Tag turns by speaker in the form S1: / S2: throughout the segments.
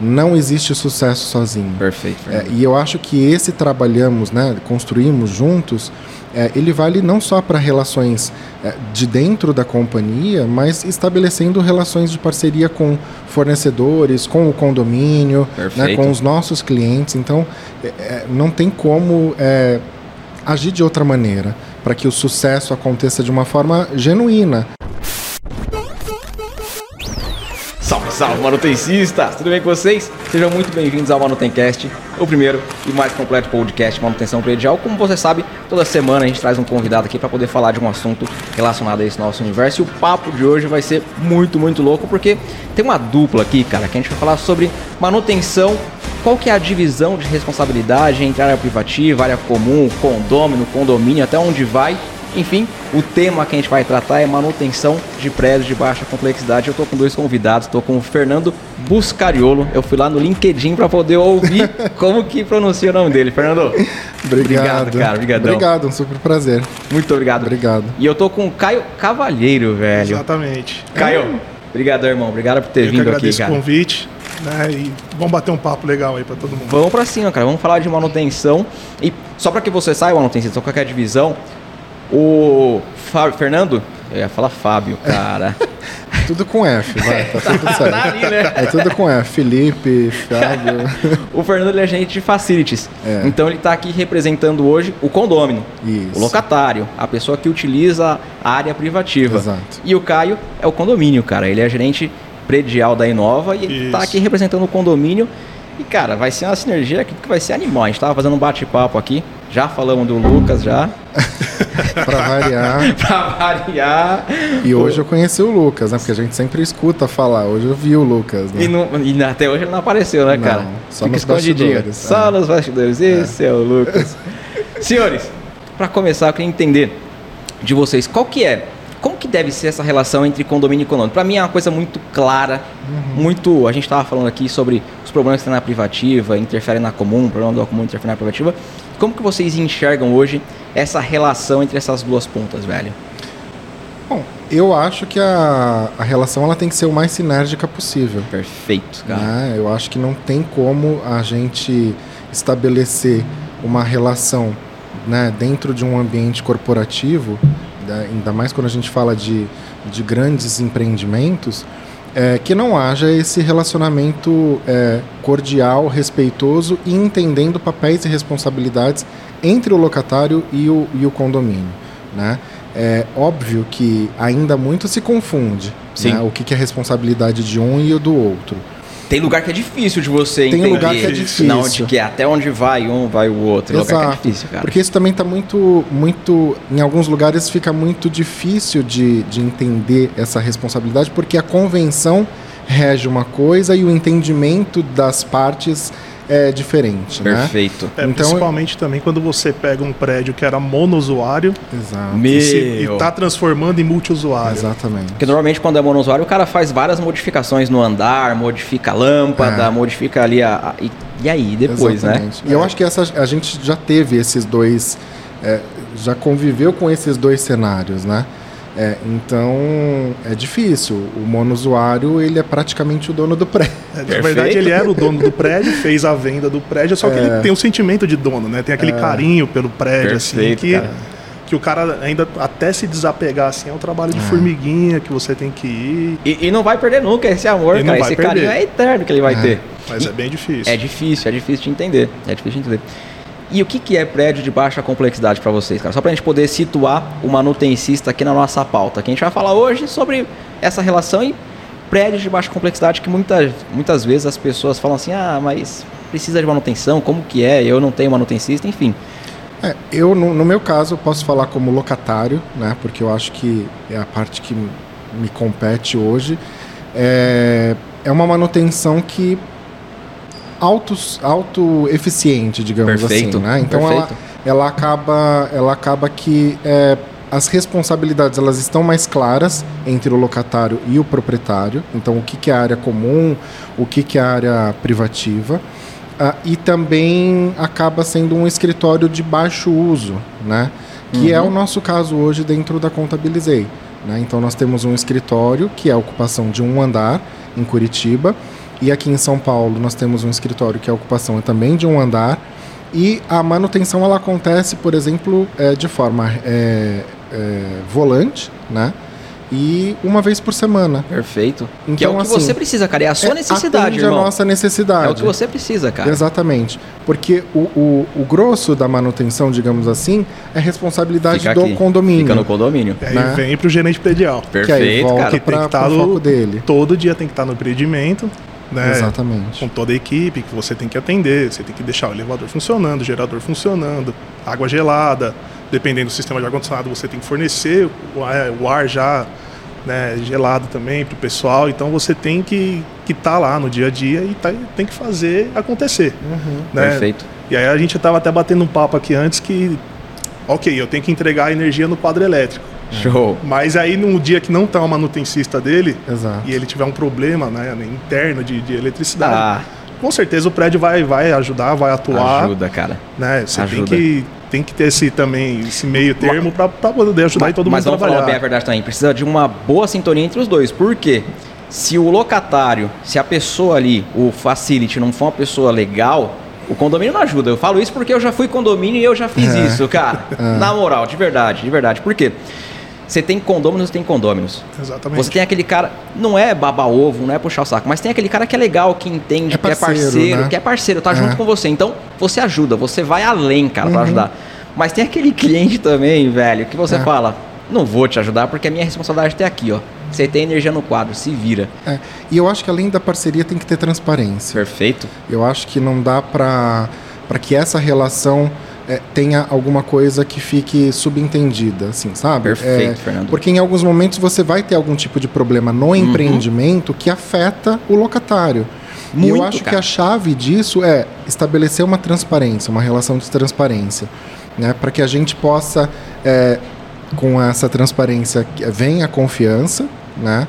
S1: não existe sucesso sozinho.
S2: Perfeito.
S1: É, e eu acho que esse trabalhamos, né, construímos juntos, é, ele vale não só para relações é, de dentro da companhia, mas estabelecendo relações de parceria com fornecedores, com o condomínio, né, com os nossos clientes. Então, é, é, não tem como é, agir de outra maneira para que o sucesso aconteça de uma forma genuína.
S2: Salve, salve, manutencistas! Tudo bem com vocês? Sejam muito bem-vindos ao Manutencast, o primeiro e mais completo podcast de manutenção predial. Como você sabe, toda semana a gente traz um convidado aqui para poder falar de um assunto relacionado a esse nosso universo. E o papo de hoje vai ser muito, muito louco, porque tem uma dupla aqui, cara, que a gente vai falar sobre manutenção qual que é a divisão de responsabilidade entre área privativa, área comum, condomínio, condomínio, até onde vai enfim, o tema que a gente vai tratar é manutenção de prédios de baixa complexidade. Eu estou com dois convidados, estou com o Fernando Buscariolo. Eu fui lá no LinkedIn para poder ouvir como que pronuncia o nome dele. Fernando,
S1: obrigado, obrigado cara, obrigadão. Obrigado, um super prazer.
S2: Muito obrigado.
S1: Obrigado.
S2: E eu estou com o Caio Cavalheiro, velho.
S3: Exatamente.
S2: Caio, obrigado, irmão. Obrigado por ter
S3: eu
S2: vindo
S3: que
S2: aqui, cara.
S3: o convite. Né, e vamos bater um papo legal aí para todo mundo.
S2: Vamos para cima, cara. Vamos falar de manutenção. E só para que você saiba, manutenção, qualquer divisão, o Fábio, Fernando, eu ia falar Fábio, cara.
S1: tudo com F, vai, tá tudo tá certo. ali, né? É tudo com F, Felipe, Fábio.
S2: o Fernando ele é agente de facilities. É. Então ele está aqui representando hoje o condômino, Isso. o locatário, a pessoa que utiliza a área privativa.
S1: Exato.
S2: E o Caio é o condomínio, cara. Ele é gerente predial da Inova e ele está aqui representando o condomínio. E, cara, vai ser uma sinergia que vai ser animal. A gente estava fazendo um bate-papo aqui. Já falamos do Lucas, já.
S1: pra variar.
S2: pra variar.
S1: E hoje eu conheci o Lucas, né? Porque a gente sempre escuta falar. Hoje eu vi o Lucas, né?
S2: E, não, e até hoje ele não apareceu, né, cara? Não,
S1: só Fica nos.
S2: Só é. nos bastidores. Esse é, é o Lucas. Senhores, para começar, eu queria entender de vocês qual que é como que deve ser essa relação entre condomínio e condomínio? Para mim é uma coisa muito clara, uhum. muito. A gente estava falando aqui sobre os problemas que tem na privativa, interferem na comum, o problema do comum interfere na privativa. Como que vocês enxergam hoje essa relação entre essas duas pontas, velho?
S1: Bom, eu acho que a, a relação ela tem que ser o mais sinérgica possível.
S2: Perfeito, cara.
S1: Né? Eu acho que não tem como a gente estabelecer uma relação né, dentro de um ambiente corporativo ainda mais quando a gente fala de, de grandes empreendimentos, é, que não haja esse relacionamento é, cordial, respeitoso e entendendo papéis e responsabilidades entre o locatário e o, e o condomínio. Né? É óbvio que ainda muito se confunde né? o que, que é responsabilidade de um e o do outro.
S2: Tem lugar que é difícil de você
S1: Tem
S2: entender.
S1: Tem lugar que é difícil.
S2: Não, de que é até onde vai um, vai o outro.
S1: Exato.
S2: Lugar que é difícil, cara.
S1: Porque isso também está muito, muito... Em alguns lugares fica muito difícil de, de entender essa responsabilidade, porque a convenção rege uma coisa e o entendimento das partes é diferente,
S2: né? Perfeito.
S3: Né? É, então, principalmente também quando você pega um prédio que era monousuário
S1: exato.
S3: e está transformando em multiusuário.
S1: Exatamente.
S2: Porque normalmente quando é monousuário o cara faz várias modificações no andar, modifica a lâmpada, é. modifica ali a, a e, e, aí depois, né? Exatamente.
S1: né? E eu acho que essa, a gente já teve esses dois, é, já conviveu com esses dois cenários, né? É, então é difícil. O monousuário ele é praticamente o dono do prédio.
S3: É, na verdade, ele era o dono do prédio, fez a venda do prédio, só que é. ele tem um sentimento de dono, né? Tem aquele é. carinho pelo prédio, assim, Perfeito, assim, que, cara. que o cara ainda até se desapegar assim é um trabalho de é. formiguinha que você tem que ir.
S2: E, e, não vai perder nunca esse amor, cara. Esse perder. carinho é eterno que ele vai
S1: é.
S2: ter.
S3: Mas
S2: e
S3: é bem difícil.
S2: É difícil, é difícil de entender. É difícil de entender. E o que, que é prédio de baixa complexidade para vocês, cara? Só para a gente poder situar o manutencista aqui na nossa pauta. Que a gente vai falar hoje sobre essa relação e prédios de baixa complexidade que muitas, muitas vezes as pessoas falam assim, ah, mas precisa de manutenção, como que é? Eu não tenho manutencista, enfim.
S1: É, eu, no, no, meu caso, posso falar como locatário, né? Porque eu acho que é a parte que me compete hoje. É, é uma manutenção que autos, auto eficiente, digamos
S2: perfeito,
S1: assim, né? Então
S2: ela,
S1: ela acaba ela acaba que é, as responsabilidades elas estão mais claras entre o locatário e o proprietário. Então o que, que é área comum, o que, que é área privativa. Uh, e também acaba sendo um escritório de baixo uso, né? Que uhum. é o nosso caso hoje dentro da Contabilizei. Né? Então nós temos um escritório que é a ocupação de um andar em Curitiba E aqui em São Paulo nós temos um escritório que a ocupação é também de um andar. E a manutenção ela acontece, por exemplo, é, de forma é, é, volante, né? e uma vez por semana.
S2: Perfeito. Então, que é o então, que assim, você precisa, cara. É a sua é, necessidade, irmão.
S1: a nossa necessidade. É
S2: o que você precisa, cara.
S1: Exatamente. Porque o, o, o grosso da manutenção, digamos assim, é responsabilidade Fica do aqui. condomínio.
S2: Fica no condomínio.
S3: E aí né? vem pro gerente predial.
S2: Perfeito, que aí volta cara.
S3: Que tem que estar tá no foco dele. Todo dia tem que estar tá no empreendimento. Né?
S1: Exatamente.
S3: Com toda a equipe que você tem que atender, você tem que deixar o elevador funcionando, o gerador funcionando, água gelada, dependendo do sistema de ar-condicionado, você tem que fornecer o ar já né, gelado também para o pessoal. Então você tem que estar tá lá no dia a dia e tá, tem que fazer acontecer.
S2: Uhum. Né? Perfeito.
S3: E aí a gente estava até batendo um papo aqui antes que, ok, eu tenho que entregar a energia no quadro elétrico.
S2: Show.
S3: Mas aí no dia que não está o manutencista dele
S1: Exato.
S3: e ele tiver um problema né, interno de, de eletricidade, ah. com certeza o prédio vai, vai ajudar, vai atuar.
S2: Ajuda, cara.
S3: Né? Você Ajuda. tem que tem que ter esse também esse meio termo para poder ajudar mas, e todo mundo
S2: mas
S3: vamos
S2: trabalhar. Mas falar bem a verdade também, precisa de uma boa sintonia entre os dois. Por quê? Se o locatário, se a pessoa ali, o facility não for uma pessoa legal, o condomínio não ajuda. Eu falo isso porque eu já fui condomínio e eu já fiz é. isso, cara. É. Na moral, de verdade, de verdade. Por quê? Você tem condôminos e tem condôminos.
S3: Exatamente.
S2: Você tem aquele cara, não é baba-ovo, não é puxar o saco, mas tem aquele cara que é legal, que entende, é que é parceiro, né? que é parceiro, tá é. junto com você. Então, você ajuda, você vai além, cara, uhum. pra ajudar. Mas tem aquele cliente também, velho, que você é. fala, não vou te ajudar porque a minha responsabilidade está aqui, ó. Você tem energia no quadro, se vira.
S1: É. E eu acho que além da parceria tem que ter transparência.
S2: Perfeito.
S1: Eu acho que não dá para que essa relação é, tenha alguma coisa que fique subentendida, assim, sabe?
S2: Perfeito, é, Fernando.
S1: Porque em alguns momentos você vai ter algum tipo de problema no uhum. empreendimento que afeta o locatário. Muito, e eu acho cara. que a chave disso é estabelecer uma transparência, uma relação de transparência, né? Para que a gente possa, é, com essa transparência, venha a confiança, né?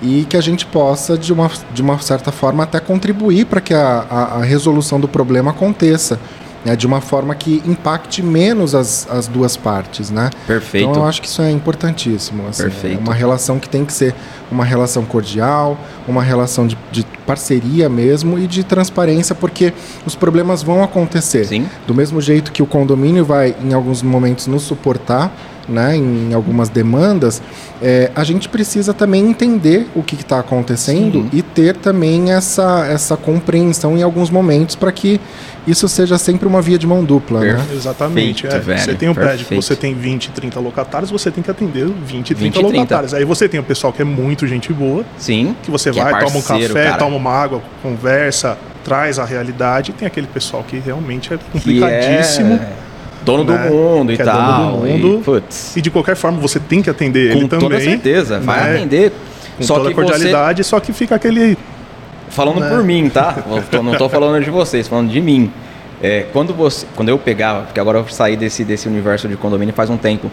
S1: E que a gente possa, de uma, de uma certa forma, até contribuir para que a, a, a resolução do problema aconteça né, de uma forma que impacte menos as, as duas partes, né?
S2: Perfeito.
S1: Então eu acho que isso é importantíssimo. Assim,
S2: Perfeito.
S1: É uma relação que tem que ser uma relação cordial, uma relação de, de, parceria mesmo e de transparência, porque os problemas vão acontecer.
S2: Sim.
S1: Do mesmo jeito que o condomínio vai, em alguns momentos, nos suportar, né, em algumas demandas, é, a gente precisa também entender o que está acontecendo Sim. e ter também essa, essa compreensão em alguns momentos para que isso seja sempre uma via de mão dupla. Né?
S3: Exatamente. É. Velho, você tem um prédio que você tem 20, 30 locatários, você tem que atender 20, 30 20, locatários. 30. Aí você tem o pessoal que é muito gente boa.
S2: Sim.
S3: Que você que é vai, é parceiro, toma um café, cara. toma uma água, conversa, traz a realidade. E tem aquele pessoal que realmente é complicadíssimo.
S2: É dono né? do mundo e
S3: que
S2: tal.
S3: É dono do mundo. E, e, de qualquer forma você tem que atender
S2: com
S3: ele também.
S2: Com toda certeza, vai né? atender.
S3: Com só toda que cordialidade, você... só que fica aquele.
S2: Falando né? por mim, tá? não estou falando de vocês, falando de mim. É, quando, você, quando eu pegava, porque agora eu saí desse, desse universo de condomínio faz um tempo.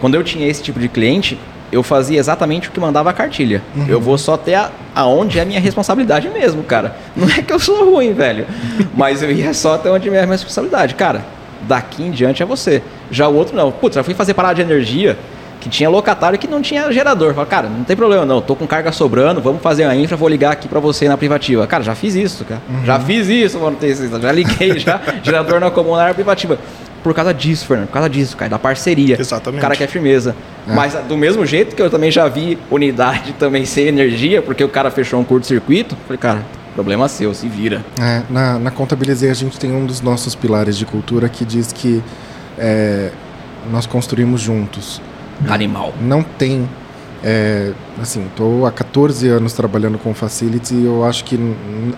S2: Quando eu tinha esse tipo de cliente, eu fazia exatamente o que mandava a cartilha. Uhum. Eu vou só ter a, aonde é minha responsabilidade mesmo, cara. Não é que eu sou ruim, velho. mas eu ia só até onde é minha responsabilidade. Cara, daqui em diante é você. Já o outro não. Putz, já fui fazer parada de energia que tinha locatário que não tinha gerador. Falei, cara, não tem problema não, tô com carga sobrando, vamos fazer a infra, vou ligar aqui para você na privativa. Cara, já fiz isso, cara. Uhum. Já fiz isso, mano, já liguei já, gerador na comum na privativa. Por causa disso, Fernando, por causa disso, cara, da parceria.
S3: Exatamente.
S2: O cara quer firmeza. É. Mas do mesmo jeito que eu também já vi unidade também sem energia, porque o cara fechou um curto-circuito, falei, cara, Problema seu, se vira.
S1: É, na, na Contabilizei a gente tem um dos nossos pilares de cultura que diz que é, nós construímos juntos.
S2: Animal.
S1: Não tem. É, assim, estou há 14 anos trabalhando com Facility e eu acho que.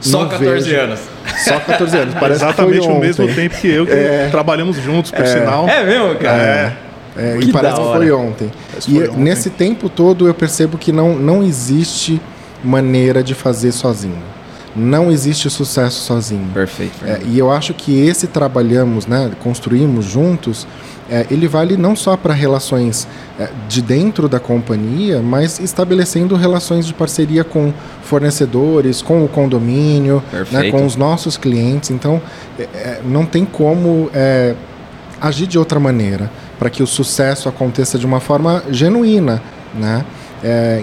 S2: Só 14 vejo... anos.
S1: Só 14 anos.
S3: Parece Exatamente o mesmo tempo que eu, que é, trabalhamos juntos, por
S1: é,
S3: sinal.
S2: É mesmo, cara?
S1: É. É, e parece que foi ontem. Foi e ontem. nesse tempo todo eu percebo que não, não existe maneira de fazer sozinho não existe sucesso sozinho.
S2: Perfeito.
S1: É, e eu acho que esse trabalhamos, né, construímos juntos, é, ele vale não só para relações é, de dentro da companhia, mas estabelecendo relações de parceria com fornecedores, com o condomínio, né, com os nossos clientes. Então, é, é, não tem como é, agir de outra maneira para que o sucesso aconteça de uma forma genuína, né?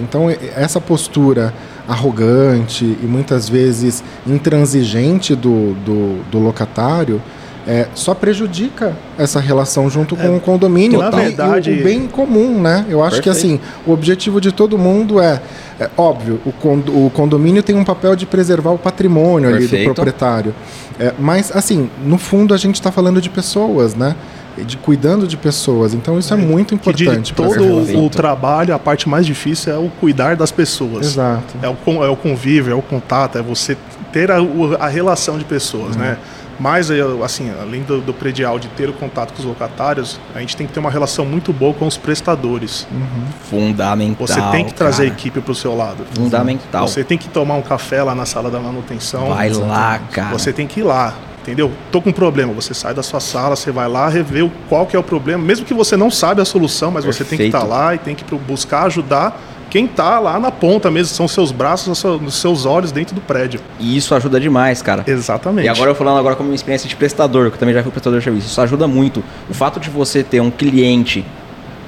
S1: então essa postura arrogante e muitas vezes intransigente do, do, do locatário, é, só prejudica essa relação junto com é, o condomínio
S3: na verdade,
S1: e o, o, bem comum, né? Eu acho Perfeito. que assim, o objetivo de todo mundo é, é óbvio, o, condomínio tem um papel de preservar o patrimônio Perfeito. ali do proprietário. É, mas assim, no fundo a gente está falando de pessoas, né? De cuidando de pessoas. Então isso é, é muito importante.
S3: Que de todo o trabalho, a parte mais difícil é o cuidar das pessoas.
S1: Exato.
S3: É o, é o convívio, é o contato, é você ter a, a relação de pessoas, uhum. né? Mas, assim, além do, do, predial de ter o contato com os locatários, a gente tem que ter uma relação muito boa com os prestadores.
S2: Uhum. Fundamental.
S3: Você tem que trazer cara. a equipe para o seu lado.
S2: Fundamental.
S3: Você tem que tomar um café lá na sala da manutenção.
S2: Vai lá, cara.
S3: Você tem que ir lá entendeu? Tô com um problema, você sai da sua sala, você vai lá rever qual que é o problema, mesmo que você não sabe a solução, mas Perfeito. você tem que estar tá lá e tem que buscar ajudar quem está lá na ponta mesmo, são seus braços, os seus olhos dentro do prédio.
S2: E isso ajuda demais, cara.
S3: Exatamente.
S2: E agora eu falando agora como uma experiência de prestador, que eu também já fui prestador de serviço, isso ajuda muito. O fato de você ter um cliente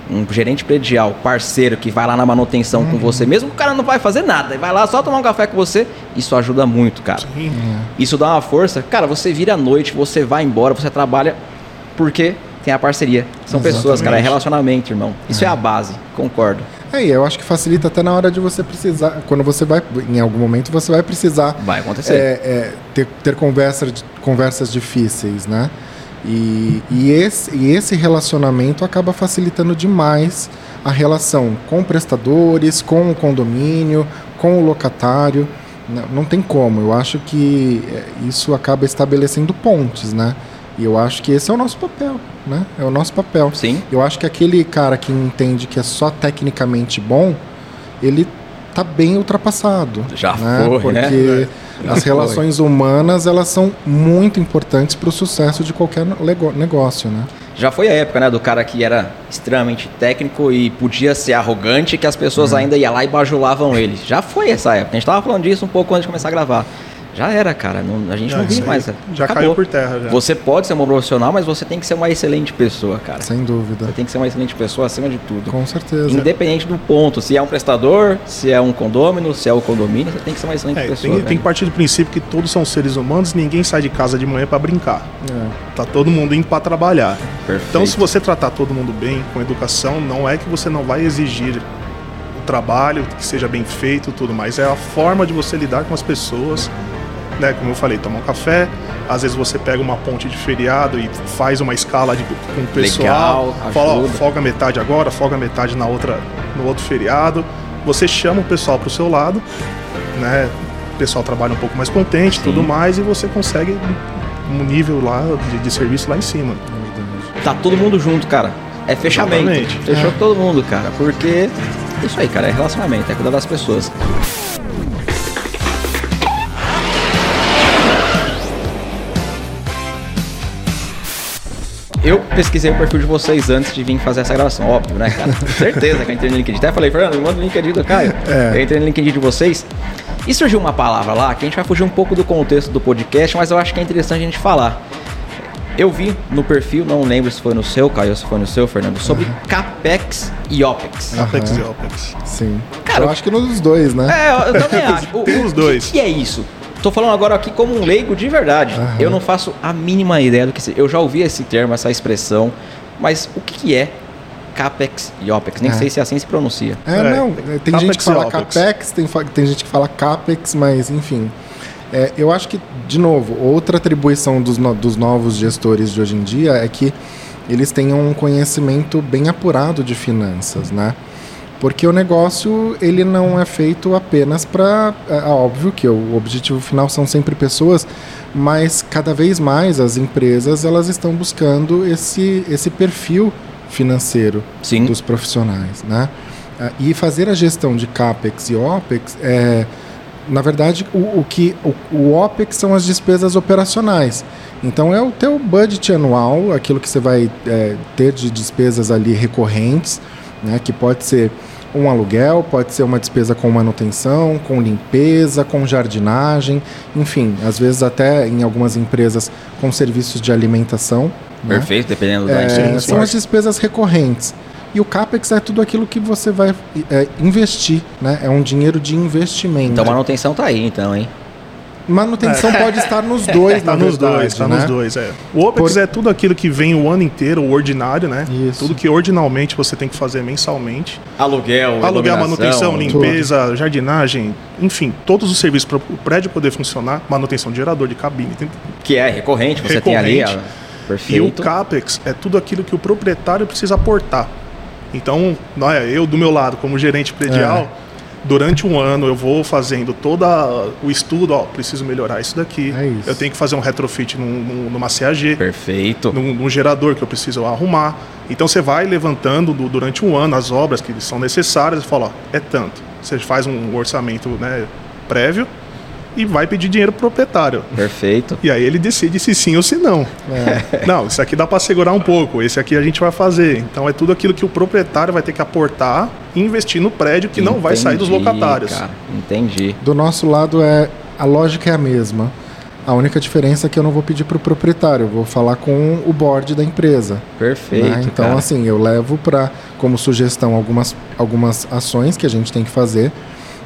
S2: um gerente predial, parceiro, que vai lá na manutenção uhum. com você, mesmo que o cara não vai fazer nada, e vai lá só tomar um café com você, isso ajuda muito, cara. Sim. Isso dá uma força. Cara, você vira à noite, você vai embora, você trabalha porque tem a parceria. São Exatamente. pessoas, cara, é relacionamento, irmão. Isso é, é a base, concordo.
S1: É, e eu acho que facilita até na hora de você precisar, quando você vai, em algum momento você vai precisar.
S2: Vai acontecer.
S1: É, é, ter, ter conversa, conversas difíceis, né? E, e, esse, e esse relacionamento acaba facilitando demais a relação com prestadores, com o condomínio, com o locatário. Não, não tem como. Eu acho que é, isso acaba estabelecendo pontes, né? E eu acho que esse é o nosso papel, né? É o nosso papel.
S2: Sim.
S1: Eu acho que aquele cara que entende que é só tecnicamente bom, ele tá bem ultrapassado.
S2: Já
S1: né?
S2: foi,
S1: né? Porque né? as relações humanas, elas são muito importantes para o sucesso de qualquer negócio, né?
S2: Já foi a época, né, do cara que era extremamente técnico e podia ser arrogante que as pessoas uhum. ainda iam lá e bajulavam ele. Já foi essa época. A gente estava falando disso um pouco antes de começar a gravar. Já era, cara. Não, a gente não vive mais.
S3: Já Acabou. caiu por terra. Já.
S2: Você pode ser um profissional, mas você tem que ser uma excelente pessoa, cara.
S1: Sem dúvida.
S2: Você tem que ser uma excelente pessoa acima de tudo.
S1: Com certeza.
S2: Independente do ponto. Se é um prestador, se é um condômino, se é o condomínio, você tem que ser uma excelente é, pessoa.
S3: Tem, tem, que partir do princípio que todos são seres humanos, ninguém sai de casa de manhã para brincar. É. Tá todo mundo indo para trabalhar. Perfeito. Então, se você tratar todo mundo bem, com educação, não é que você não vai exigir o trabalho, que seja bem feito, tudo mais. É a forma de você lidar com as pessoas né, como eu falei, tomar um café. Às vezes você pega uma ponte de feriado e faz uma escala de, com o pessoal. Legal, fala, ó, folga metade agora, folga metade na outra, no outro feriado. Você chama o pessoal para o seu lado, né? O pessoal trabalha um pouco mais contente, Sim. tudo mais, e você consegue um nível lá de, de, serviço lá em cima.
S2: Tá todo mundo junto, cara. É fechamento. Exatamente. Fechou é. todo mundo, cara. Porque isso aí, cara, é relacionamento, é cuidar das pessoas. Eu pesquisei o perfil de vocês antes de vir fazer essa gravação, óbvio, né, cara? Certeza que eu entrei no LinkedIn. Até falei, Fernando, me manda o LinkedIn do Caio. É. Eu entrei no LinkedIn de vocês. E surgiu uma palavra lá que a gente vai fugir um pouco do contexto do podcast, mas eu acho que é interessante a gente falar. Eu vi no perfil, não lembro se foi no seu, Caio, ou se foi no seu, Fernando, sobre uhum. CAPEX e OPEX.
S3: CAPEX uhum. e OPEX.
S1: Sim. Cara, eu acho que nos dois, né?
S2: É, eu também acho.
S3: Tem os dois.
S2: O que é isso? Tô falando agora aqui como um leigo de verdade. Uhum. Eu não faço a mínima ideia do que seja. Eu já ouvi esse termo, essa expressão, mas o que, que é CAPEX e OPEX? Nem é. sei se assim se pronuncia.
S1: É, é não. Tem CAPEX gente que fala CAPEX, tem, tem gente que fala CAPEX, mas enfim. É, eu acho que, de novo, outra atribuição dos, no, dos novos gestores de hoje em dia é que eles tenham um conhecimento bem apurado de finanças, né? Porque o negócio ele não é feito apenas para, é, é óbvio que o objetivo final são sempre pessoas, mas cada vez mais as empresas elas estão buscando esse esse perfil financeiro
S2: Sim.
S1: dos profissionais, né? É, e fazer a gestão de capex e opex é na verdade, o, o que o, o, OPEX são as despesas operacionais. Então, é o teu budget anual, aquilo que você vai é, ter de despesas ali recorrentes, né, que pode ser um aluguel, pode ser uma despesa com manutenção, com limpeza, com jardinagem, enfim, às vezes até em algumas empresas com serviços de alimentação.
S2: Né? Perfeito, né? dependendo da
S1: é, São as despesas recorrentes. E o CAPEX é tudo aquilo que você vai é, investir, né? É um dinheiro de investimento.
S2: Então a manutenção tá aí, então, hein?
S1: Manutenção é. pode estar nos dois,
S3: tá nos verdade, dois, tá né? nos dois, é. O OPEX Por... é tudo aquilo que vem o ano inteiro, o ordinário, né? Isso. Tudo que ordinalmente você tem que fazer mensalmente.
S2: Aluguel,
S3: Aluguel, manutenção, limpeza, tudo. jardinagem, enfim, todos os serviços para o prédio poder funcionar, manutenção de gerador, de cabine. Tem...
S2: Que é recorrente, você recorrente. tem ali. A...
S3: Perfeito. E o CAPEX é tudo aquilo que o proprietário precisa aportar. Então, eu do meu lado, como gerente predial, é durante um ano eu vou fazendo todo o estudo, ó, preciso melhorar isso daqui. É isso. Eu tenho que fazer um retrofit num, numa CAG.
S2: Perfeito.
S3: Num, num, gerador que eu preciso arrumar. Então você vai levantando do, durante um ano as obras que são necessárias e fala, ó, é tanto. Você faz um orçamento né, prévio e vai pedir dinheiro pro proprietário.
S2: Perfeito.
S3: E aí ele decide se sim ou se não. É. Não, isso aqui dá para segurar um pouco, esse aqui a gente vai fazer. Então é tudo aquilo que o proprietário vai ter que aportar e investir no prédio que Entendi, não vai sair dos locatários. Cara.
S2: Entendi.
S1: Do nosso lado é a lógica é a mesma. A única diferença é que eu não vou pedir para o proprietário, eu vou falar com o board da empresa.
S2: Perfeito. Né?
S1: Então,
S2: cara.
S1: assim, eu levo para como sugestão algumas, algumas ações que a gente tem que fazer.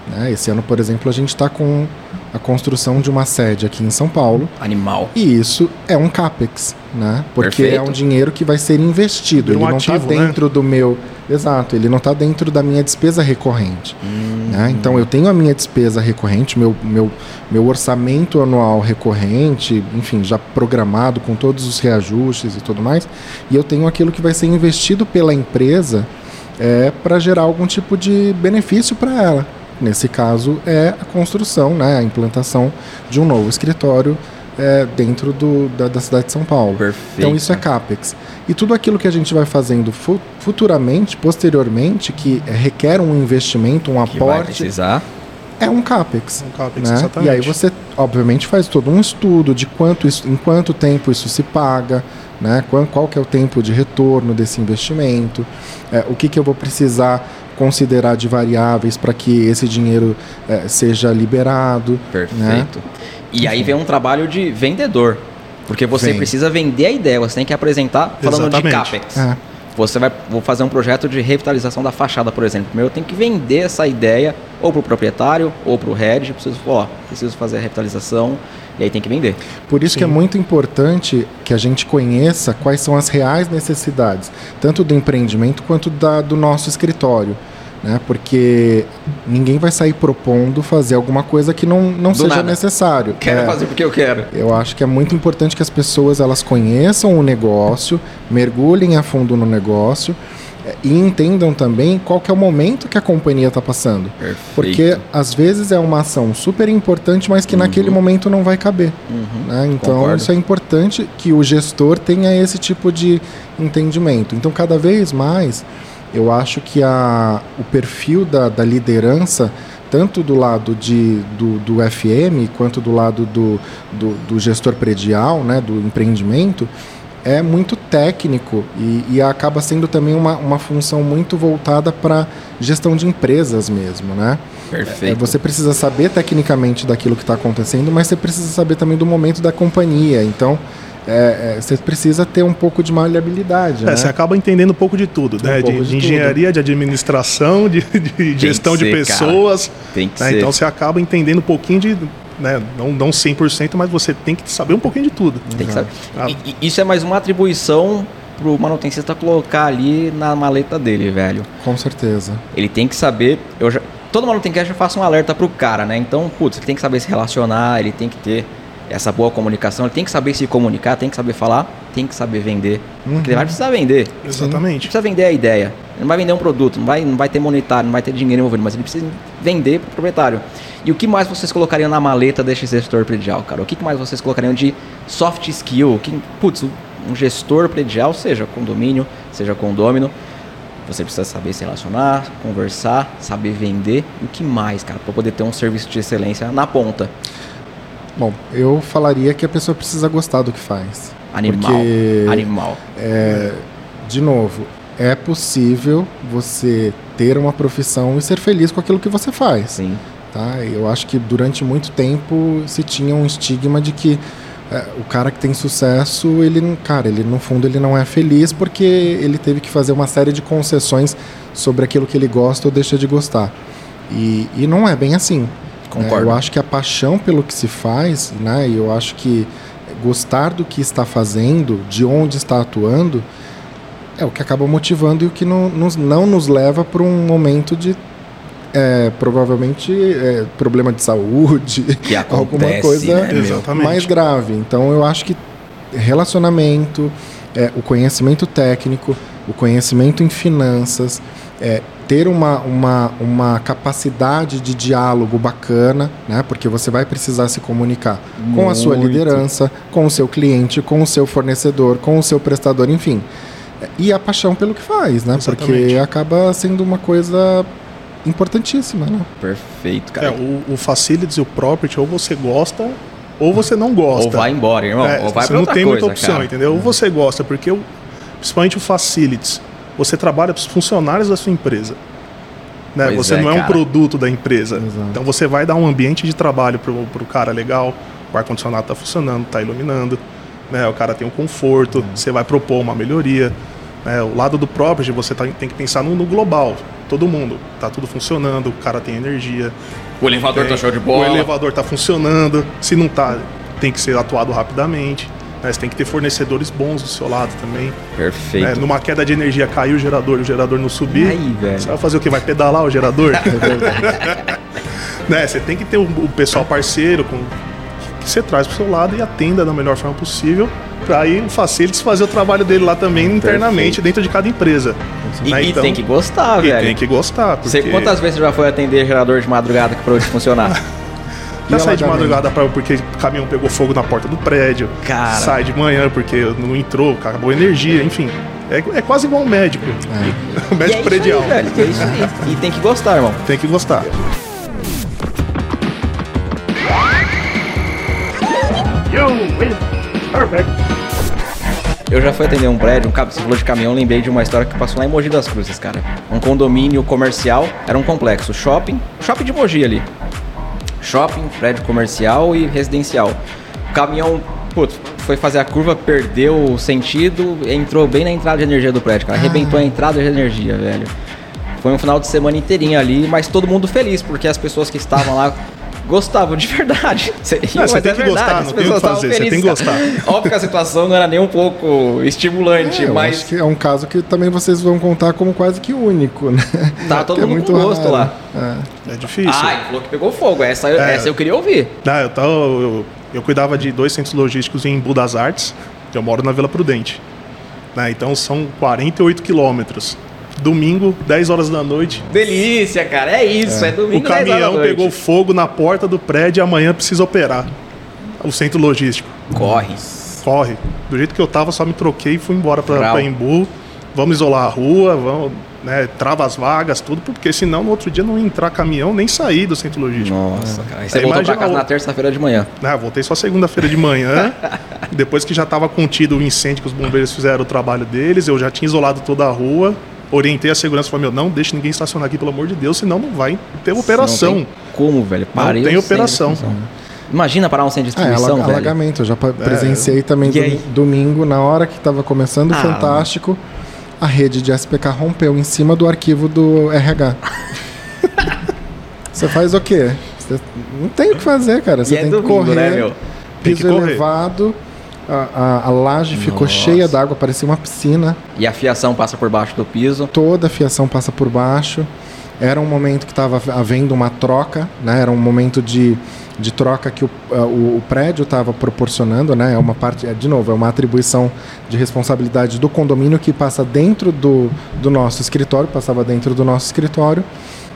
S1: Né? Esse ano, por exemplo, a gente está com a construção de uma sede aqui em São Paulo.
S2: Animal.
S1: E isso é um CAPEX, né? Porque Perfeito. é um dinheiro que vai ser investido. Um ele não está dentro né? do meu. Exato, ele não está dentro da minha despesa recorrente. Hum. Né? Então eu tenho a minha despesa recorrente, meu, meu, meu orçamento anual recorrente, enfim, já programado com todos os reajustes e tudo mais. E eu tenho aquilo que vai ser investido pela empresa é, para gerar algum tipo de benefício para ela. Nesse caso, é a construção, né, a implantação de um novo escritório é, dentro do, da, da, cidade de São Paulo.
S2: Perfeito.
S1: Então, isso é CAPEX. E tudo aquilo que a gente vai fazendo fu futuramente, posteriormente, que requer um investimento, um
S2: que
S1: aporte. É um CAPEX.
S3: Um CAPEX, né? exatamente.
S1: E aí você, obviamente, faz todo um estudo de quanto isso, em quanto tempo isso se paga, né? qual, qual que é o tempo de retorno desse investimento, é, o que, que eu vou precisar considerar de variáveis para que esse dinheiro é, seja liberado. Né?
S2: Perfeito. Né? E aí vem um trabalho de vendedor. Porque você vem. precisa vender a ideia, você tem que apresentar falando Exatamente. de CAPEX. É. Você vai vou fazer um projeto de revitalização da fachada, por exemplo. Primeiro eu tenho que vender essa ideia ou para o proprietário ou para o head. Preciso, ó, preciso fazer a revitalização e aí tem que vender.
S1: Por isso Sim. que é muito importante que a gente conheça quais são as reais necessidades, tanto do empreendimento quanto da, do nosso escritório né? Porque ninguém vai sair propondo fazer alguma coisa que não, não seja nada. necessário.
S2: Quero é, fazer porque eu quero.
S1: Eu acho que é muito importante que as pessoas elas conheçam o negócio, mergulhem a fundo no negócio é, e entendam também qual que é o momento que a companhia está passando.
S2: Perfeito.
S1: Porque às vezes é uma ação super importante, mas que uhum. naquele momento não vai caber. Uhum. Né? Então Concordo. isso é importante que o gestor tenha esse tipo de entendimento. Então cada vez mais eu acho que a, o perfil da, da liderança, tanto do lado de, do, do FM quanto do lado do, do, do gestor predial, né, do empreendimento, é muito técnico e, e, acaba sendo também uma, uma função muito voltada para gestão de empresas mesmo, né?
S2: Perfeito.
S1: É, você precisa saber tecnicamente daquilo que está acontecendo, mas você precisa saber também do momento da companhia. Então, é, é, você precisa ter um pouco de maleabilidade. É, né?
S3: Você acaba entendendo um pouco de tudo, um né? De, de, de engenharia, tudo. de administração, de, de gestão de pessoas.
S2: Tem que
S3: né?
S2: ser.
S3: Então você acaba entendendo um pouquinho de. Né? Não, não 100%, mas você tem que saber um pouquinho de tudo.
S2: Tem que saber. Ah. E, e isso é mais uma atribuição pro manutencista colocar ali na maleta dele, velho.
S1: Com certeza.
S2: Ele tem que saber. Eu já, todo manutencista já faça um alerta pro cara, né? Então, putz, ele tem que saber se relacionar, ele tem que ter essa boa comunicação, ele tem que saber se comunicar, tem que saber falar, tem que saber vender. Uhum. Porque ele vai precisar vender.
S3: Exatamente. Ele
S2: precisa vender a ideia. Ele não vai vender um produto, não vai, não vai ter monetário, não vai ter dinheiro envolvido, mas ele precisa vender para o proprietário. E o que mais vocês colocariam na maleta deste gestor predial, cara? O que mais vocês colocariam de soft skill? Que, putz, um gestor predial, seja condomínio, seja condômino, você precisa saber se relacionar, conversar, saber vender. E o que mais, cara, para poder ter um serviço de excelência na ponta?
S1: Bom, eu falaria que a pessoa precisa gostar do que faz.
S2: Animal. Porque,
S1: Animal. É, de novo, é possível você ter uma profissão e ser feliz com aquilo que você faz.
S2: Sim.
S1: Tá? Eu acho que durante muito tempo se tinha um estigma de que é, o cara que tem sucesso, ele, cara, ele no fundo ele não é feliz porque ele teve que fazer uma série de concessões sobre aquilo que ele gosta ou deixa de gostar. E, e não é bem assim.
S2: Concordo.
S1: É, eu acho que a paixão pelo que se faz, né? E eu acho que gostar do que está fazendo, de onde está atuando, é o que acaba motivando e o que não nos, não nos leva para um momento de é, provavelmente é, problema de saúde,
S2: que acontece,
S1: alguma coisa né, mais grave. Então eu acho que relacionamento, é, o conhecimento técnico, o conhecimento em finanças, é, ter uma, uma, uma capacidade de diálogo bacana, né? Porque você vai precisar se comunicar Muito. com a sua liderança, com o seu cliente, com o seu fornecedor, com o seu prestador, enfim. E a paixão pelo que faz, né? Exatamente. Porque acaba sendo uma coisa importantíssima, né?
S2: Perfeito, cara. É,
S3: o, o facilities e o property, ou você gosta ou você não gosta. Ou
S2: vai embora, irmão. É, ou vai
S3: você não tem coisa, muita opção, cara. entendeu? Ou você gosta, porque principalmente o facilities, você trabalha para os funcionários da sua empresa. Né? Você é, não é cara. um produto da empresa. Exato. Então você vai dar um ambiente de trabalho para o cara legal, o ar-condicionado está funcionando, está iluminando, né? o cara tem um conforto, uhum. você vai propor uma melhoria. Né? O lado do property, você tá, tem que pensar no, no global todo mundo. Tá tudo funcionando, o cara tem energia.
S2: O elevador tem, tá show de bola.
S3: O elevador tá funcionando. Se não tá, tem que ser atuado rapidamente. Né? Você tem que ter fornecedores bons do seu lado também.
S2: Perfeito.
S3: Né? Numa queda de energia, caiu o gerador e o gerador não subir. Aí, velho. Você vai fazer o que? Vai pedalar o gerador? né? Você tem que ter o, o pessoal parceiro com, que você traz pro seu lado e atenda da melhor forma possível para aí o Facilities fazer o trabalho dele lá também internamente Perfeito. dentro de cada empresa.
S2: E, né? então, tem que gostar,
S3: e
S2: velho.
S3: tem que gostar. Porque...
S2: Você quantas vezes você já foi atender gerador de madrugada que parou de funcionar?
S3: Já sai de madrugada pra, porque o caminhão pegou fogo na porta do prédio.
S2: Cara.
S3: Sai de manhã porque não entrou, acabou a energia, enfim. É, é quase igual um médico. É. médico é predial.
S2: Aí, velho, é isso aí. E tem que gostar, irmão.
S3: Tem que gostar.
S2: You win. Perfect. Eu já fui atender um prédio, um cabo, falou de caminhão, lembrei de uma história que passou lá em Mogi das Cruzes, cara. Um condomínio comercial, era um complexo, shopping, shopping de Mogi ali. Shopping, prédio comercial e residencial. O caminhão, putz, foi fazer a curva, perdeu o sentido, entrou bem na entrada de energia do prédio, cara. Arrebentou a entrada de energia, velho. Foi um final de semana inteirinho ali, mas todo mundo feliz, porque as pessoas que estavam lá gostavam de verdade.
S3: Você, não, você tem é que verdade, gostar, não tem o que fazer, você tem que gostar.
S2: Óbvio que a situação não era nem um pouco estimulante,
S1: é,
S2: mas.
S1: acho que é um caso que também vocês vão contar como quase que único, né?
S2: Tá todo é mundo com gosto raro. lá.
S3: É. é difícil.
S2: Ah, ele falou que pegou fogo. Essa, é. essa eu queria ouvir.
S3: Não, eu, tava, eu, eu cuidava de dois centros logísticos em Embu das Artes. Eu moro na Vila Prudente. Né? Então são 48 quilômetros domingo, 10 horas da noite.
S2: Delícia, cara. É isso, é, é domingo.
S3: O caminhão pegou fogo na porta do prédio e amanhã precisa operar. O centro logístico.
S2: Corre.
S3: Corre. Do jeito que eu tava, só me troquei e fui embora para Embu. Vamos isolar a rua, vamos, né, trava as vagas, tudo, porque senão no outro dia não ia entrar caminhão nem sair do centro logístico.
S2: Nossa, cara. Aí você Aí voltou pra casa na terça-feira de manhã.
S3: Ah, voltei só segunda-feira de manhã. depois que já estava contido o incêndio que os bombeiros fizeram o trabalho deles, eu já tinha isolado toda a rua orientei a segurança, falei, meu, não deixe ninguém estacionar aqui, pelo amor de Deus, senão não vai ter operação. Não tem
S2: como, velho?
S3: Parei não tem operação.
S2: Imagina parar um centro de é, distribuição,
S1: é, alagamento. Eu já presenciei é, também do, domingo, na hora que estava começando o ah, Fantástico, a rede de SPK rompeu em cima do arquivo do RH. Você faz o quê? Você não tem o que fazer, cara. Você e é tem é domingo, que correr. Né, meu? Piso elevado a, a, a laje Nossa. ficou cheia d'água, parecia uma piscina.
S2: E a fiação passa por baixo do piso?
S1: Toda a fiação passa por baixo. Era um momento que estava havendo uma troca, né? Era um momento de, de troca que o, o, o prédio estava proporcionando, né? É uma parte, é, de novo, é uma atribuição de responsabilidade do condomínio que passa dentro do, do nosso escritório, passava dentro do nosso escritório.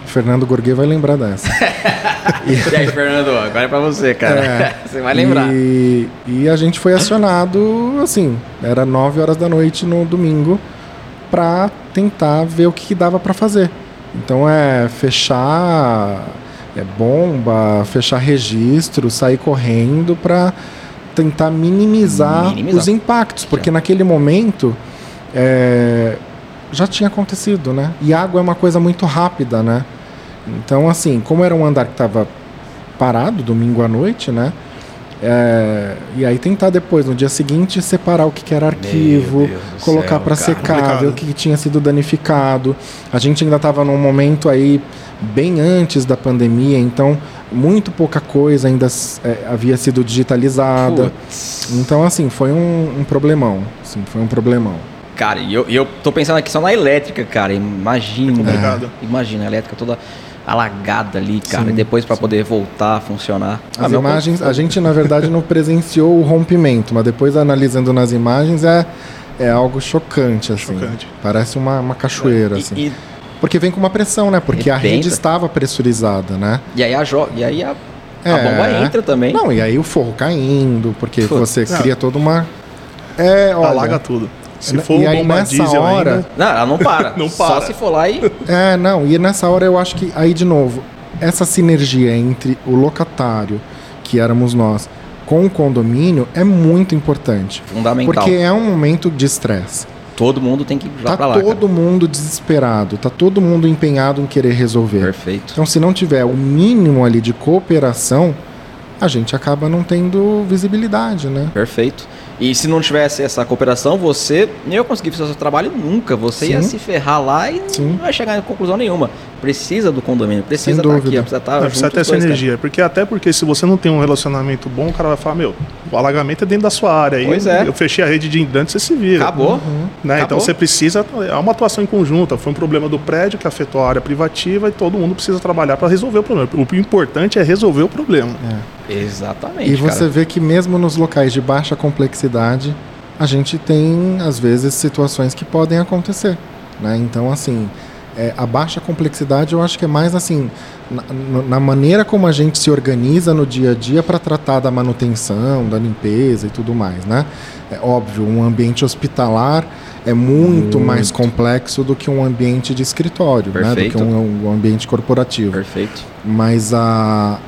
S1: Fernando Gorguet vai lembrar dessa.
S2: e aí, Fernando, agora é pra você, cara. É, você vai lembrar.
S1: E, e, a gente foi acionado, assim, era 9 horas da noite no domingo para tentar ver o que, que dava para fazer. Então é fechar é bomba, fechar registro, sair correndo para tentar minimizar, minimizar, os impactos, porque naquele momento é, já tinha acontecido, né? E água é uma coisa muito rápida, né? Então, assim, como era um andar que estava parado domingo à noite, né? É, e aí tentar depois, no dia seguinte, separar o que, que era arquivo, colocar para secar, ver o que, que tinha sido danificado. A gente ainda estava num momento aí bem antes da pandemia, então muito pouca coisa ainda é, havia sido digitalizada. Putz. Então, assim, foi um, um problemão. Assim, foi um problemão.
S2: Cara, e eu, eu tô pensando aqui só na elétrica, cara. Imagina. É. Imagina, a elétrica toda alagada ali, cara, sim, e depois para poder voltar a funcionar.
S1: As ah, imagens, a gente na verdade não presenciou o rompimento, mas depois analisando nas imagens é, é algo chocante, assim. Chocante. Parece uma, uma cachoeira, assim. E, porque vem com uma pressão, né? Porque a rede estava pressurizada, né?
S2: E aí a, jo e aí a, é, a bomba entra também.
S1: Não, e aí o forro caindo, porque você cria toda uma. É, olha,
S3: Alaga tudo.
S1: Se for e aí nessa hora.
S2: Ainda... Não, ela não para. não para. Só se for lá e.
S1: É, não. E nessa hora eu acho que aí de novo essa sinergia entre o locatário, que éramos nós, com o condomínio é muito importante.
S2: Fundamental.
S1: Porque é um momento de estresse.
S2: Todo mundo tem que ir
S1: tá
S2: pra lá.
S1: Tá todo cara. mundo desesperado, tá todo mundo empenhado em querer resolver.
S2: Perfeito.
S1: Então, se não tiver o mínimo ali de cooperação, a gente acaba não tendo visibilidade, né?
S2: Perfeito. E se não tivesse essa cooperação, você nem ia conseguir fazer o seu trabalho nunca. Você Sim. ia se ferrar lá e Sim. não vai chegar em conclusão nenhuma. Precisa do condomínio, precisa estar aqui, precisa estar
S3: não, Precisa ter essa energia. Cara. Porque até porque se você não tem um relacionamento bom, o cara vai falar, meu, o alagamento é dentro da sua área. Pois é. Eu fechei a rede de hidrantes, você se vira.
S2: Acabou. Uhum.
S3: Né? Acabou. Então você precisa. É uma atuação em conjunta. Foi um problema do prédio que afetou a área privativa e todo mundo precisa trabalhar para resolver o problema. O importante é resolver o problema.
S2: É. Exatamente.
S1: E você cara. vê que mesmo nos locais de baixa complexidade, a gente tem, às vezes, situações que podem acontecer. Né? Então, assim, é, a baixa complexidade eu acho que é mais assim, na, na, maneira como a gente se organiza no dia a dia para tratar da manutenção, da limpeza e tudo mais. Né? É óbvio, um ambiente hospitalar é muito, muito. mais complexo do que um ambiente de escritório, né? do que um, um ambiente corporativo.
S2: Perfeito.
S1: Mas a,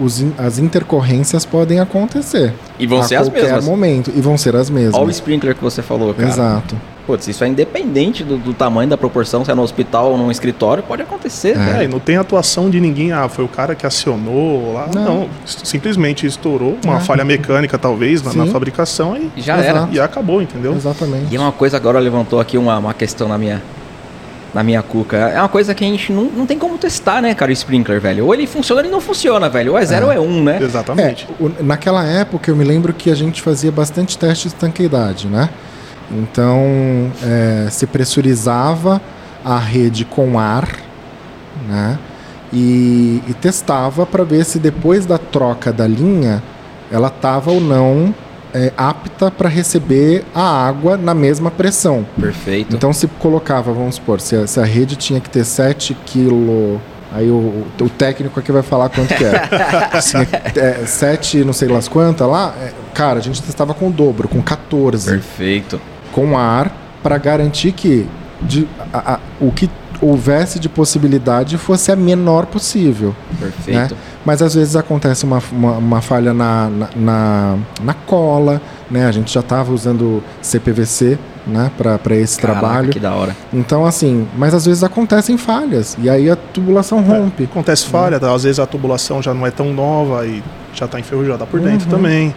S1: os, as intercorrências podem acontecer.
S2: E vão ser as mesmas. A qualquer
S1: momento. E vão ser as mesmas.
S2: Olha o sprinkler que você falou, cara.
S1: Exato.
S2: Putz, isso é independente do, do, tamanho da proporção, se é no hospital ou num escritório, pode acontecer.
S3: É, e não tem atuação de ninguém, ah, foi o cara que acionou lá. Não, não simplesmente estourou, uma é. falha mecânica talvez na, na fabricação e
S2: já era.
S3: E acabou, entendeu?
S1: Exatamente.
S2: E uma coisa agora levantou aqui uma, uma questão na minha, na minha cuca. É uma coisa que a gente não, não tem como testar, né, cara, o sprinkler, velho. Ou ele funciona ou ele não funciona, velho. Ou é zero é. ou é um, né?
S3: Exatamente.
S1: É, o, naquela época eu me lembro que a gente fazia bastante testes de tanqueidade, né? Então é, se pressurizava a rede com ar, né? E, e testava para ver se depois da troca da linha ela estava ou não é, apta para receber a água na mesma pressão.
S2: Perfeito.
S1: Então se colocava, vamos supor, se a, se a rede tinha que ter 7 kg Aí o, o, técnico aqui vai falar quanto que é. Se é 7, não sei lá quantas lá, é, cara, a gente testava com o dobro, com 14.
S2: Perfeito.
S1: Com ar, para garantir que de, a, a, o que houvesse de possibilidade fosse a menor possível.
S2: Perfeito.
S1: Né? Mas às vezes acontece uma, uma, uma falha na, na, na, na, cola, né? A gente já estava usando CPVC né? para esse Caraca, trabalho.
S2: Que da hora.
S1: Então, assim, mas às vezes acontecem falhas e aí a tubulação é, rompe. É,
S3: acontece falha, né? às vezes a tubulação já não é tão nova e já está enferrujada por dentro uhum. também.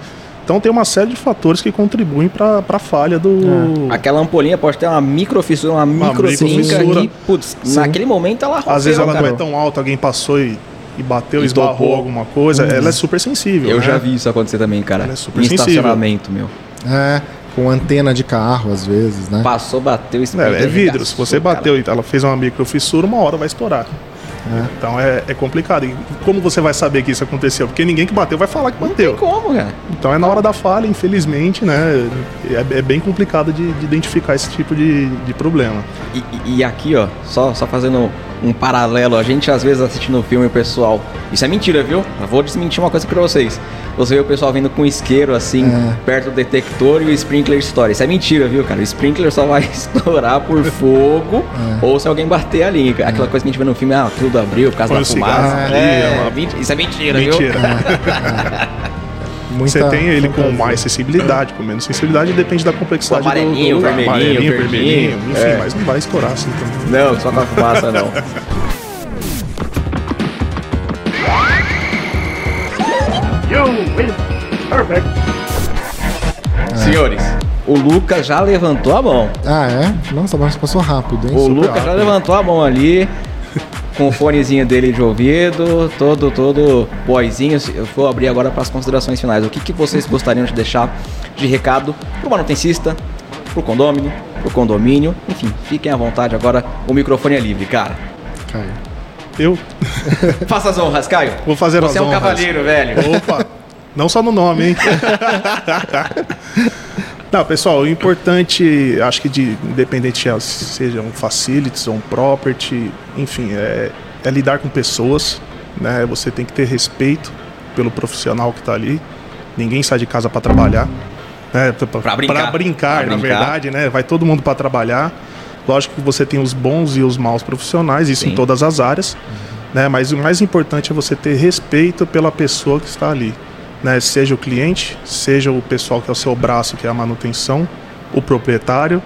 S3: Então tem uma série de fatores que contribuem para a falha do.
S2: É. Aquela ampolinha pode ter uma microfissura, uma, microfissura que, putz, naquele momento ela rompeu,
S3: Às vezes ela cara. não é tão alta, alguém passou e, e bateu, Estopou. esbarrou alguma coisa. Uhum. Ela é super sensível.
S2: Eu
S3: né?
S2: já vi isso acontecer também, cara. Ela é super
S3: em sensível.
S2: estacionamento, meu.
S1: É, com antena de carro, às vezes, né?
S2: Passou, bateu,
S3: É, é vidro. Se você bateu e ela fez uma microfissura, uma hora vai estourar. É. Então é, é, complicado. E como você vai saber que isso aconteceu? Porque ninguém que bateu vai falar que bateu.
S2: Não tem como, cara.
S3: Então é na hora da falha, infelizmente, né? É, é bem complicado de, de, identificar esse tipo de, de problema.
S2: E, e, aqui, ó, só, só fazendo um paralelo, a gente às vezes assistindo o filme, o pessoal. Isso é mentira, viu? Eu vou desmentir uma coisa pra vocês você vê o pessoal vindo com isqueiro assim, é. perto do detector e o sprinkler estoura. Isso é mentira, viu, cara? O sprinkler só vai estourar por fogo é. ou se alguém bater a linha. Aquela coisa que a gente vê no filme, ah, tudo abriu por causa Põe da fumaça. É, é, isso é mentira, mentira. viu?
S3: Muita Você tem ele com mais sensibilidade, com menos sensibilidade, depende da complexidade
S2: o amarelinho, do, do vermelhinho, amarelinho, vermelhinho,
S3: enfim, é. mas não vai estourar assim
S2: também. Não, só com a fumaça não. Perfect. É. Senhores, o Lucas já levantou a mão.
S1: Ah, é? Nossa, mas passou rápido, hein?
S2: O Lucas já levantou a mão ali com o fonezinho dele de ouvido, todo, todo boizinho. Eu vou abrir agora para as considerações finais. O que, que vocês gostariam de deixar de recado para o manutencista, para o condômino, para o condomínio? Enfim, fiquem à vontade agora. O microfone é livre, cara.
S3: Caio. Eu?
S2: Faça as honras, Caio.
S3: Vou fazer
S2: Você
S3: as honras.
S2: Você é um cavaleiro, velho.
S3: Opa! Não só no nome, hein? Não, pessoal, o importante, acho que de independente seja um facilities ou um property, enfim, é, é lidar com pessoas, né? Você tem que ter respeito pelo profissional que está ali. Ninguém sai de casa para trabalhar, né? Para brincar, brincar, na verdade, né? Vai todo mundo para trabalhar. Lógico que você tem os bons e os maus profissionais, isso Sim. em todas as áreas, uhum. né? Mas o mais importante é você ter respeito pela pessoa que está ali né, seja o cliente, seja o pessoal que é o seu braço, que é a manutenção, o proprietário,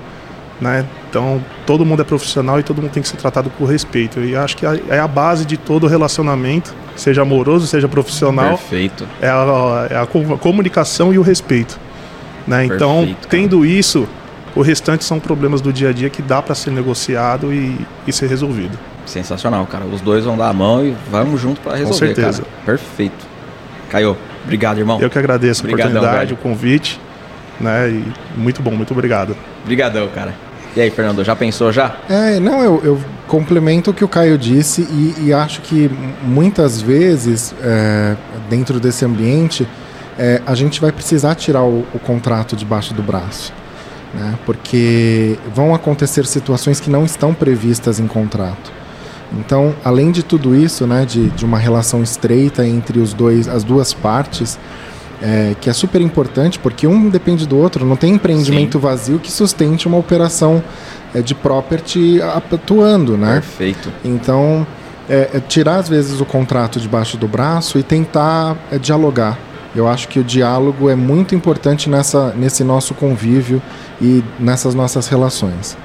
S3: né? Então, todo mundo é profissional e todo mundo tem que ser tratado com respeito. E acho que é a base de todo relacionamento, seja amoroso, seja profissional.
S2: Perfeito.
S3: É a, é a comunicação e o respeito. Né? Então, Perfeito, tendo isso, o restante são problemas do dia a dia que dá para ser negociado e, e, ser resolvido.
S2: Sensacional, cara. Os dois vão dar a mão e vamos junto para resolver. Com certeza. Cara. Perfeito. Caio, obrigado, irmão.
S3: Eu que agradeço a Obrigadão, oportunidade, velho. o convite. Né? E muito bom, muito obrigado.
S2: Obrigadão, cara. E aí, Fernando, já pensou já?
S1: É, não, eu, eu complemento o que o Caio disse e, e acho que muitas vezes, é, dentro desse ambiente, é, a gente vai precisar tirar o, o contrato debaixo do braço. Né? Porque vão acontecer situações que não estão previstas em contrato. Então, além de tudo isso, né, de, de uma relação estreita entre os dois, as duas partes, é, que é super importante, porque um depende do outro. Não tem empreendimento Sim. vazio que sustente uma operação é, de property atuando, né?
S2: Perfeito.
S1: Então, é, é tirar às vezes o contrato debaixo do braço e tentar é, dialogar. Eu acho que o diálogo é muito importante nessa, nesse nosso convívio e nessas nossas relações.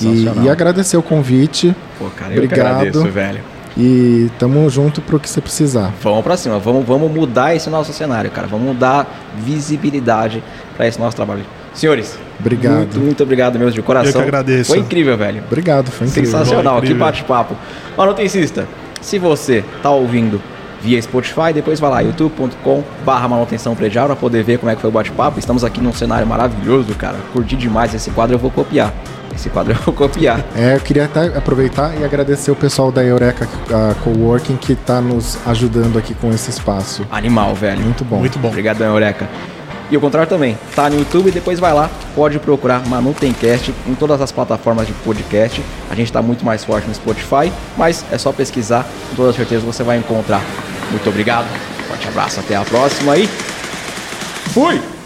S1: E, e, agradecer o convite.
S2: Pô, cara, Obrigado. eu agradeço, velho.
S1: E tamo junto pro que você precisar.
S2: Vamos pra cima, vamos, vamos mudar esse nosso cenário, cara. Vamos dar visibilidade para esse nosso trabalho. Senhores,
S1: obrigado.
S2: Muito, muito obrigado mesmo de coração. Eu
S3: que agradeço.
S2: Foi incrível, velho.
S1: Obrigado, foi incrível.
S2: Sensacional, foi incrível. que bate-papo. Manutencista, se você tá ouvindo via Spotify, depois vai lá, youtube.com barra manutenção predial para poder ver como é que foi o bate-papo. Estamos aqui num cenário maravilhoso, cara. Curti demais esse quadro, eu vou copiar. Esse quadro eu vou copiar.
S1: É, eu queria até aproveitar e agradecer o pessoal da Eureka Coworking que está nos ajudando aqui com esse espaço.
S2: Animal, velho.
S1: Muito bom.
S2: Muito bom. Obrigadão, Eureka. E o contrário também, tá no YouTube e depois vai lá, pode procurar Manutencast em todas as plataformas de podcast. A gente está muito mais forte no Spotify, mas é só pesquisar, com toda certeza você vai encontrar. Muito obrigado, forte abraço, até a próxima e fui!